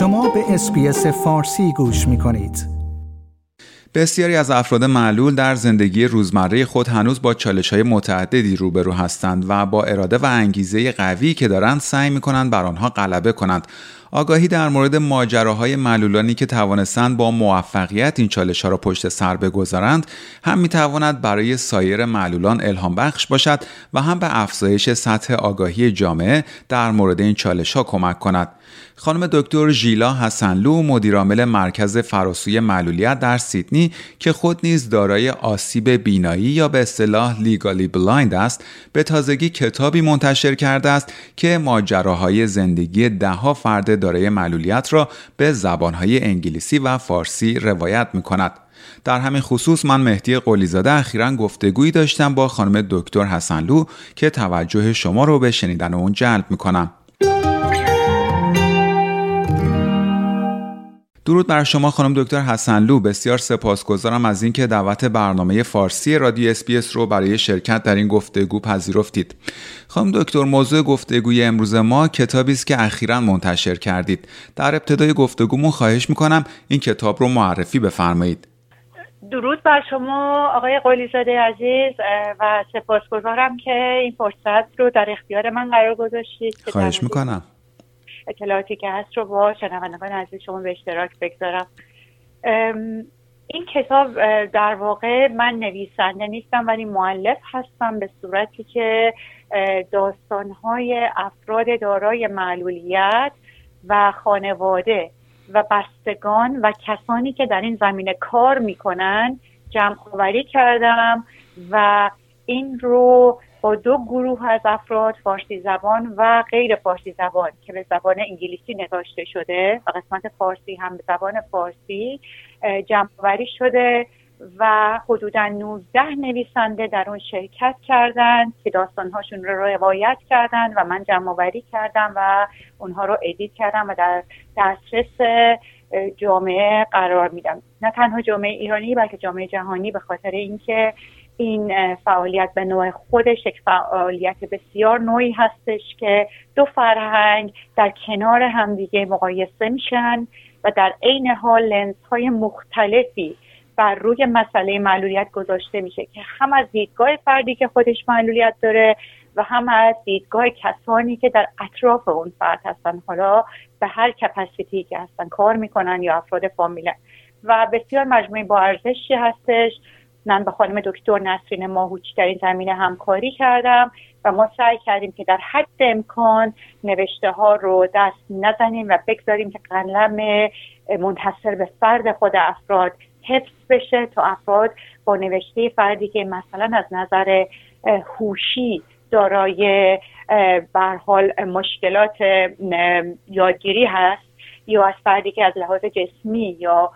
شما به اسپیس فارسی گوش می کنید. بسیاری از افراد معلول در زندگی روزمره خود هنوز با چالش های متعددی روبرو هستند و با اراده و انگیزه قوی که دارند سعی می کنند بر آنها غلبه کنند. آگاهی در مورد ماجراهای معلولانی که توانستند با موفقیت این چالش ها را پشت سر بگذارند هم می تواند برای سایر معلولان الهام بخش باشد و هم به افزایش سطح آگاهی جامعه در مورد این چالش ها کمک کند. خانم دکتر ژیلا حسنلو مدیرعامل مرکز فراسوی معلولیت در سیدنی که خود نیز دارای آسیب بینایی یا به اصطلاح legally blind است به تازگی کتابی منتشر کرده است که ماجراهای زندگی دهها فرد دارای معلولیت را به زبانهای انگلیسی و فارسی روایت می کند. در همین خصوص من مهدی قلیزاده اخیرا گفتگویی داشتم با خانم دکتر حسنلو که توجه شما رو به شنیدن اون جلب می درود بر شما خانم دکتر حسنلو بسیار سپاسگزارم از اینکه دعوت برنامه فارسی رادیو اسپیس رو برای شرکت در این گفتگو پذیرفتید. خانم دکتر موضوع گفتگوی امروز ما کتابی است که اخیرا منتشر کردید. در ابتدای گفتگومون خواهش می‌کنم این کتاب رو معرفی بفرمایید. درود بر شما آقای قلیزاده عزیز و سپاسگزارم که این فرصت رو در اختیار من قرار گذاشتید خواهش می‌کنم. اطلاعاتی که هست رو با شنوندگان عزیز شما به اشتراک بگذارم. این کتاب در واقع من نویسنده نیستم ولی معلف هستم به صورتی که داستانهای افراد دارای معلولیت و خانواده و بستگان و کسانی که در این زمینه کار می‌کنن جمع کردم و این رو با دو گروه از افراد فارسی زبان و غیر فارسی زبان که به زبان انگلیسی نگاشته شده و قسمت فارسی هم به زبان فارسی جمعوری شده و حدودا 19 نویسنده در اون شرکت کردند که داستانهاشون رو روایت کردن و من جمعوری کردم و اونها رو ادیت کردم و در دسترس جامعه قرار میدم. نه تنها جامعه ایرانی بلکه جامعه جهانی به خاطر اینکه این فعالیت به نوع خودش یک فعالیت بسیار نوعی هستش که دو فرهنگ در کنار همدیگه مقایسه میشن و در عین حال لنز های مختلفی بر روی مسئله معلولیت گذاشته میشه که هم از دیدگاه فردی که خودش معلولیت داره و هم از دیدگاه کسانی که در اطراف اون فرد هستن. حالا به هر کپاسیتی که هستن کار می‌کنن یا افراد فامیلن و بسیار مجموعه با ارزشی هستش. من با خانم دکتر نسرین ماهوچی در این زمینه همکاری کردم و ما سعی کردیم که در حد امکان نوشته ها رو دست نزنیم و بگذاریم که قلم منحصر به فرد خود افراد حفظ بشه تا افراد با نوشته فردی که مثلا از نظر هوشی دارای بر حال مشکلات یادگیری هست یا از فردی که از لحاظ جسمی یا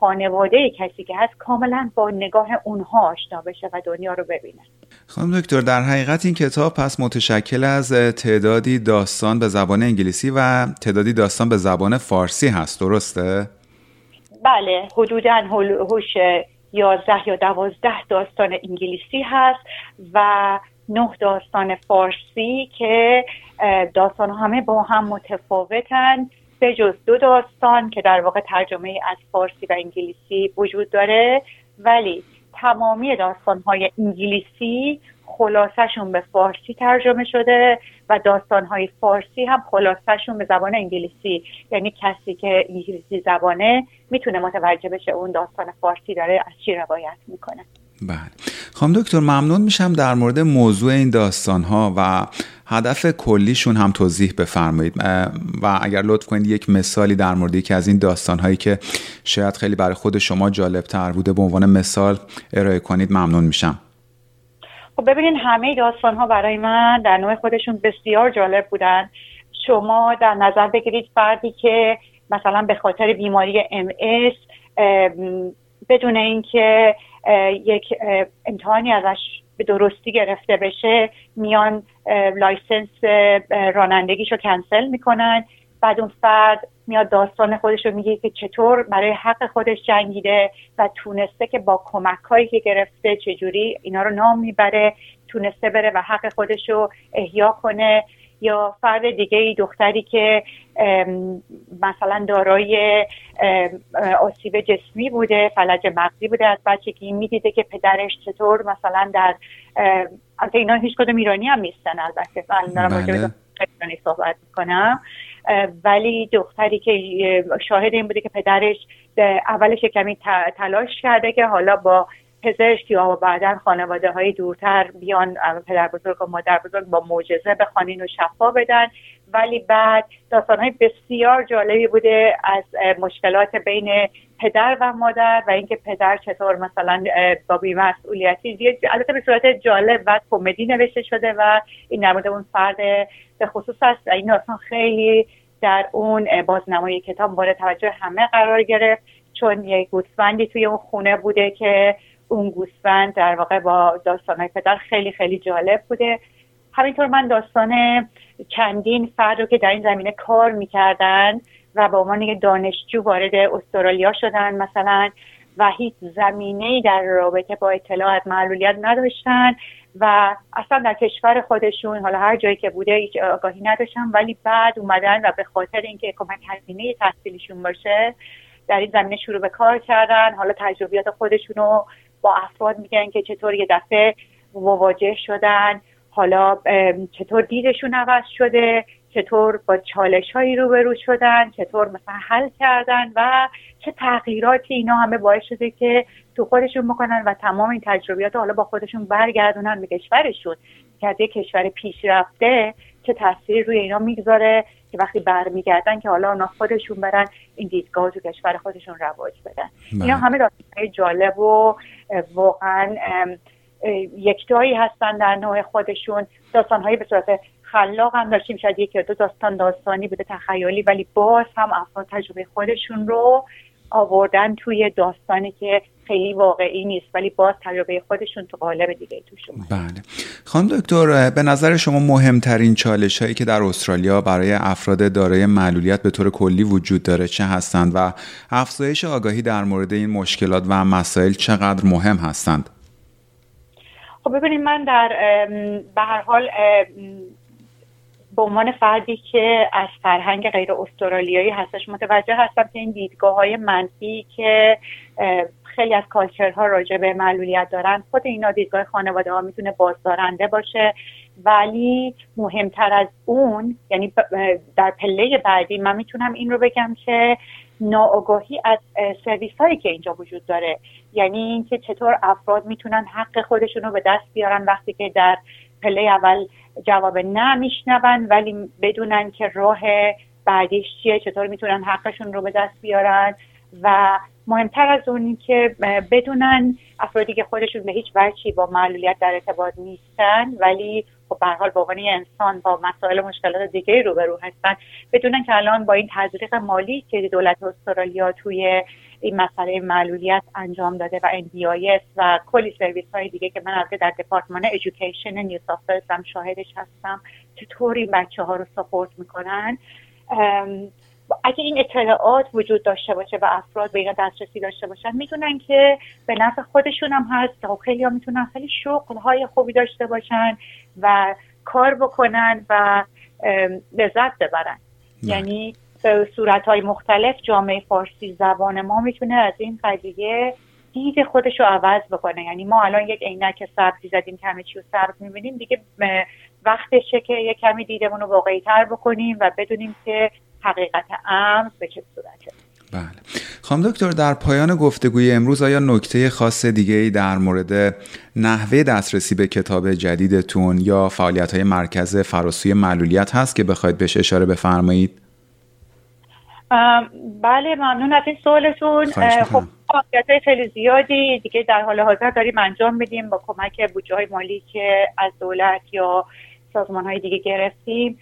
خانواده کسی که هست کاملا با نگاه اونها آشنا بشه و دنیا رو ببینه. خانم دکتر در حقیقت این کتاب پس متشکل از تعدادی داستان به زبان انگلیسی و تعدادی داستان به زبان فارسی هست. درسته؟ بله حدودا هوش یازده یا دوازده داستان انگلیسی هست و نه داستان فارسی که داستان همه با هم متفاوتن. به جز دو داستان که در واقع ترجمه از فارسی و انگلیسی وجود داره ولی تمامی داستانهای انگلیسی خلاصشون به فارسی ترجمه شده و داستانهای فارسی هم خلاصشون به زبان انگلیسی. یعنی کسی که انگلیسی زبانه می‌تونه متوجه بشه اون داستان فارسی داره از چی روایت می‌کنه. بله. خانم دکتر ممنون میشم در مورد موضوع این داستان ها و هدف کلیشون هم توضیح بفرمایید. و اگر لطف کنید یک مثالی در مورد یکی از این داستان هایی که شاید خیلی برای خود شما جالب تر بوده به عنوان مثال ارائه کنید ممنون میشم. خب ببینید همه داستان ها برای من در نوع خودشون بسیار جالب بودن. شما در نظر بگیرید فردی که مثلا به خاطر بیماری ام بدون اینکه یک امتحانی ازش به درستی گرفته بشه میان license رانندگیشو کنسل می‌کنن. بعد اون فرد میاد داستان خودش رو میگه که چطور برای حق خودش جنگیده و تونسته که با کمک هایی که گرفته چجوری اینا رو نام می‌بره تونسته بره و حق خودش رو احیا کنه. یا فرد دیگه ای دختری که مثلا دارای آسیب جسمی بوده فلج مغزی بوده از بچگی می‌دیده که پدرش چطور مثلا در از اینا هیچ کدوم ایرانی هم نیستن البته بله. ایرانی صحبت می‌کنم ولی دختری که شاهد این بوده که پدرش اولش کمی تلاش کرده که حالا با پزشک یا بعدا خانواده های دورتر بیان پدر بزرگ و مادر بزرگ با معجزه بخوانین و شفا بدن. ولی بعد داستان های بسیار جالبی بوده از مشکلات بین پدر و مادر و اینکه پدر چطور مثلا با بیمسئولیتی البته به صورت جالب و کمدی نوشته شده و این نموده اون فرد به خصوص است. این داستان خیلی در اون بازنمای کتاب مورد توجه همه قرار گرفت چون یک گوسفندی توی اون خونه بوده که اون گوسفند در واقع با داستانهای پدر خیلی خیلی جالب بوده. همینطور من داستان چندین فرد رو که در این زمینه کار می‌کردن و به عنوان یک دانشجو وارد استرالیا شدن مثلا و هیچ زمینه ای در رابطه با اطلاعات معلولیت نداشتن و اصلا در کشور خودشون حالا هر جایی که بوده هیچ آگاهی نداشتن ولی بعد اومدن و به خاطر اینکه کمک هزینه تحصیلیشون باشه در این زمینه شروع به کار کردن. حالا تجربیات خودشون رو با افراد میگن که چطور یه دفعه مواجه شدن حالا چطور دیدشون عوض شده چطور با چالش هایی روبرو شدن چطور مثلا حل کردن و چه تغییراتی اینا همه باعث شده که تو خودشون بکنن و تمام این تجربیات حالا با خودشون برگردونن به کشورشون. که از یک کشور پیشرفته چه تاثیری روی اینا می‌گذاره که وقتی برمیگردن که حالا اونا خودشون برن این دیدگاه تو کشور خودشون رواج بدن. بله. اینا همه داستانهای جالب و واقعا یکتایی هستن در نوع خودشون. داستانهایی به صورت خلاق هم داشتیم. شاید یکی دو داستان داستانی بوده تخیلی ولی باز هم افراد تجربه خودشون رو آوردن توی داستانی که خیلی واقعی نیست ولی باز تجربه خودشون تو قالب دیگه توشون بله. خانم دکتر به نظر شما مهمترین چالش هایی که در استرالیا برای افراد دارای معلولیت به طور کلی وجود داره چه هستند و افزایش آگاهی در مورد این مشکلات و مسائل چقدر مهم هستند؟ خب ببینید من در به هر حال به عنوان فردی که از فرهنگ غیر استرالیایی هستش متوجه هستم که این دیدگاه های منفی که خیلی از کالچرها راجع به معلولیت دارن خود اینا دیدگاه خانواده ها می‌تونه بازدارنده باشه. ولی مهمتر از اون یعنی در پله بعدی من می‌تونم این رو بگم که ناآگاهی از سرویس هایی که اینجا وجود داره. یعنی اینکه چطور افراد می‌تونن حق خودشون رو به دست بیارن وقتی که در پله اول جواب نه میشنون ولی بدونن که راه بعدیش چیه چطور می‌تونن حقشون رو به دست بیارن. و مهمتر از اون که بدونن افرادی که خودشون به هیچ وجهی با معلولیت در ارتباط نیستن ولی خب به حال به عنوان انسان با مسائل مشکلات دیگه روبرو هستن. بدونن که الان با این تزریق مالی که دولت استرالیا توی این مسئله معلولیت انجام داده و NDIS و کلی سرویس های دیگه که من البته در دپارتمان ایژوکیشن نیو هم شاهدش هستم. چطور این بچه ها رو ساپورت می‌کنن؟ اگه این اطلاعات وجود داشته باشه و افراد به اینا دسترسی داشته باشن می‌دونن که به نفع خودشون هم هست و خیلی ها می‌تونن خیلی شغل های خوبی داشته باشن و کار بکنن و لذت ببرن. یعنی به صورت های مختلف جامعه فارسی زبان ما می‌تونه از این قضیه دید خودش رو عوض بکنه. یعنی ما الان یک عینک سبزی زدیم کمی چی و سبز می‌بینیم دیگه وقتشه که یک کمی دیدمون رو واقعی تر بکنیم و بدونیم که حقیقت امر به چه صورته. بله. خانم دکتر در پایان گفتگوی امروز آیا نکته خاص دیگه ای در مورد نحوه دسترسی به کتاب جدیدتون یا فعالیت های مرکز فراسوی معلولیت هست که بخواید بهش اشاره بفرمایید؟ بله ممنون از این سوالتون. خب فعالیت خیلی زیادی دیگه در حال حاضر داریم انجام میدیم با کمک بودجه های مالی که از دولت یا سازمان های دیگه گرفتیم.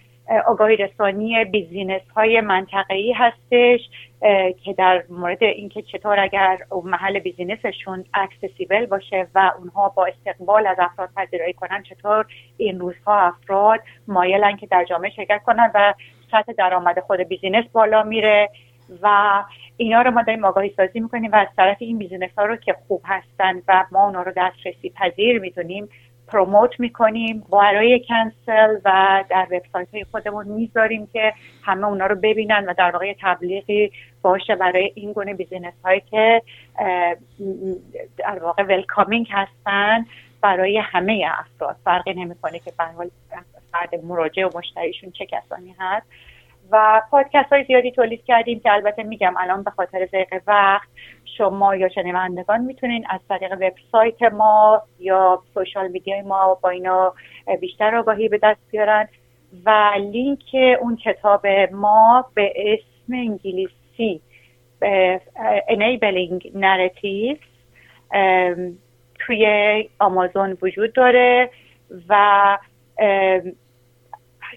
آگاهی رسانی business های منطقه‌ای هستش که در مورد اینکه چطور اگر محل business شون accessible باشه و اونها با استقبال از افراد پذیرایی کنن چطور این روزها افراد مایلن که در جامعه شرکت کنن و سطح درآمد خود business بالا میره و اینا رو ما داریم آگاهی سازی می‌کنیم و از طرف این business ها رو که خوب هستن و ما اونا رو دسترسی پذیر می‌دونیم promote می‌کنیم برای council و در وبسایت های خودمون می‌ذاریم که همه اونا رو ببینن و در واقع تبلیغی باشه برای این گونه business هایی که در واقع welcoming هستن. برای همه افراد. فرقی نمی‌کنه که به فرد مراجع و مشتریشون چه کسانی هست. و پادکست های زیادی تولید کردیم که البته میگم الان به خاطر ضیق وقت شما یا شنوندگان می‌تونین از طریق وبسایت ما یا سوشال میدیای ما با اینا بیشتر آگاهی به دست بیارن. و لینک اون کتاب ما به اسم انگلیسی Enabling Narratives توی آمازون وجود داره و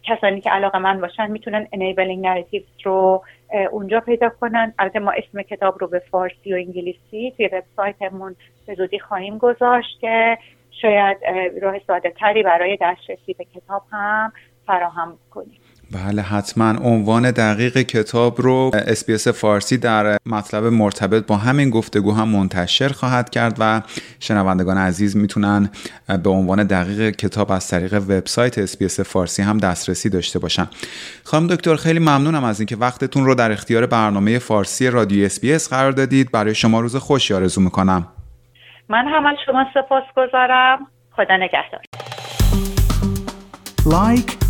کسانی که علاقه من باشن می‌تونن enabling narratives رو اونجا پیدا کنن. البته ما اسم کتاب رو به فارسی و انگلیسی توی وبسایتمون به زودی خواهیم گذاشت که شاید راه ساده تری برای دسترسی به کتاب هم فراهم کنیم. بله حتما عنوان دقیق کتاب رو SBS فارسی در مطلب مرتبط با همین گفتگو هم منتشر خواهد کرد و شنوندگان عزیز می‌تونن به عنوان دقیق کتاب از طریق وبسایت SBS فارسی هم دسترسی داشته باشن. خانم دکتر خیلی ممنونم از اینکه وقتتون رو در اختیار برنامه فارسی رادیو SBS قرار دادید. برای شما روز خوشی آرزو می‌کنم. من هم از شما سپاسگزارم خدا نگهدار. like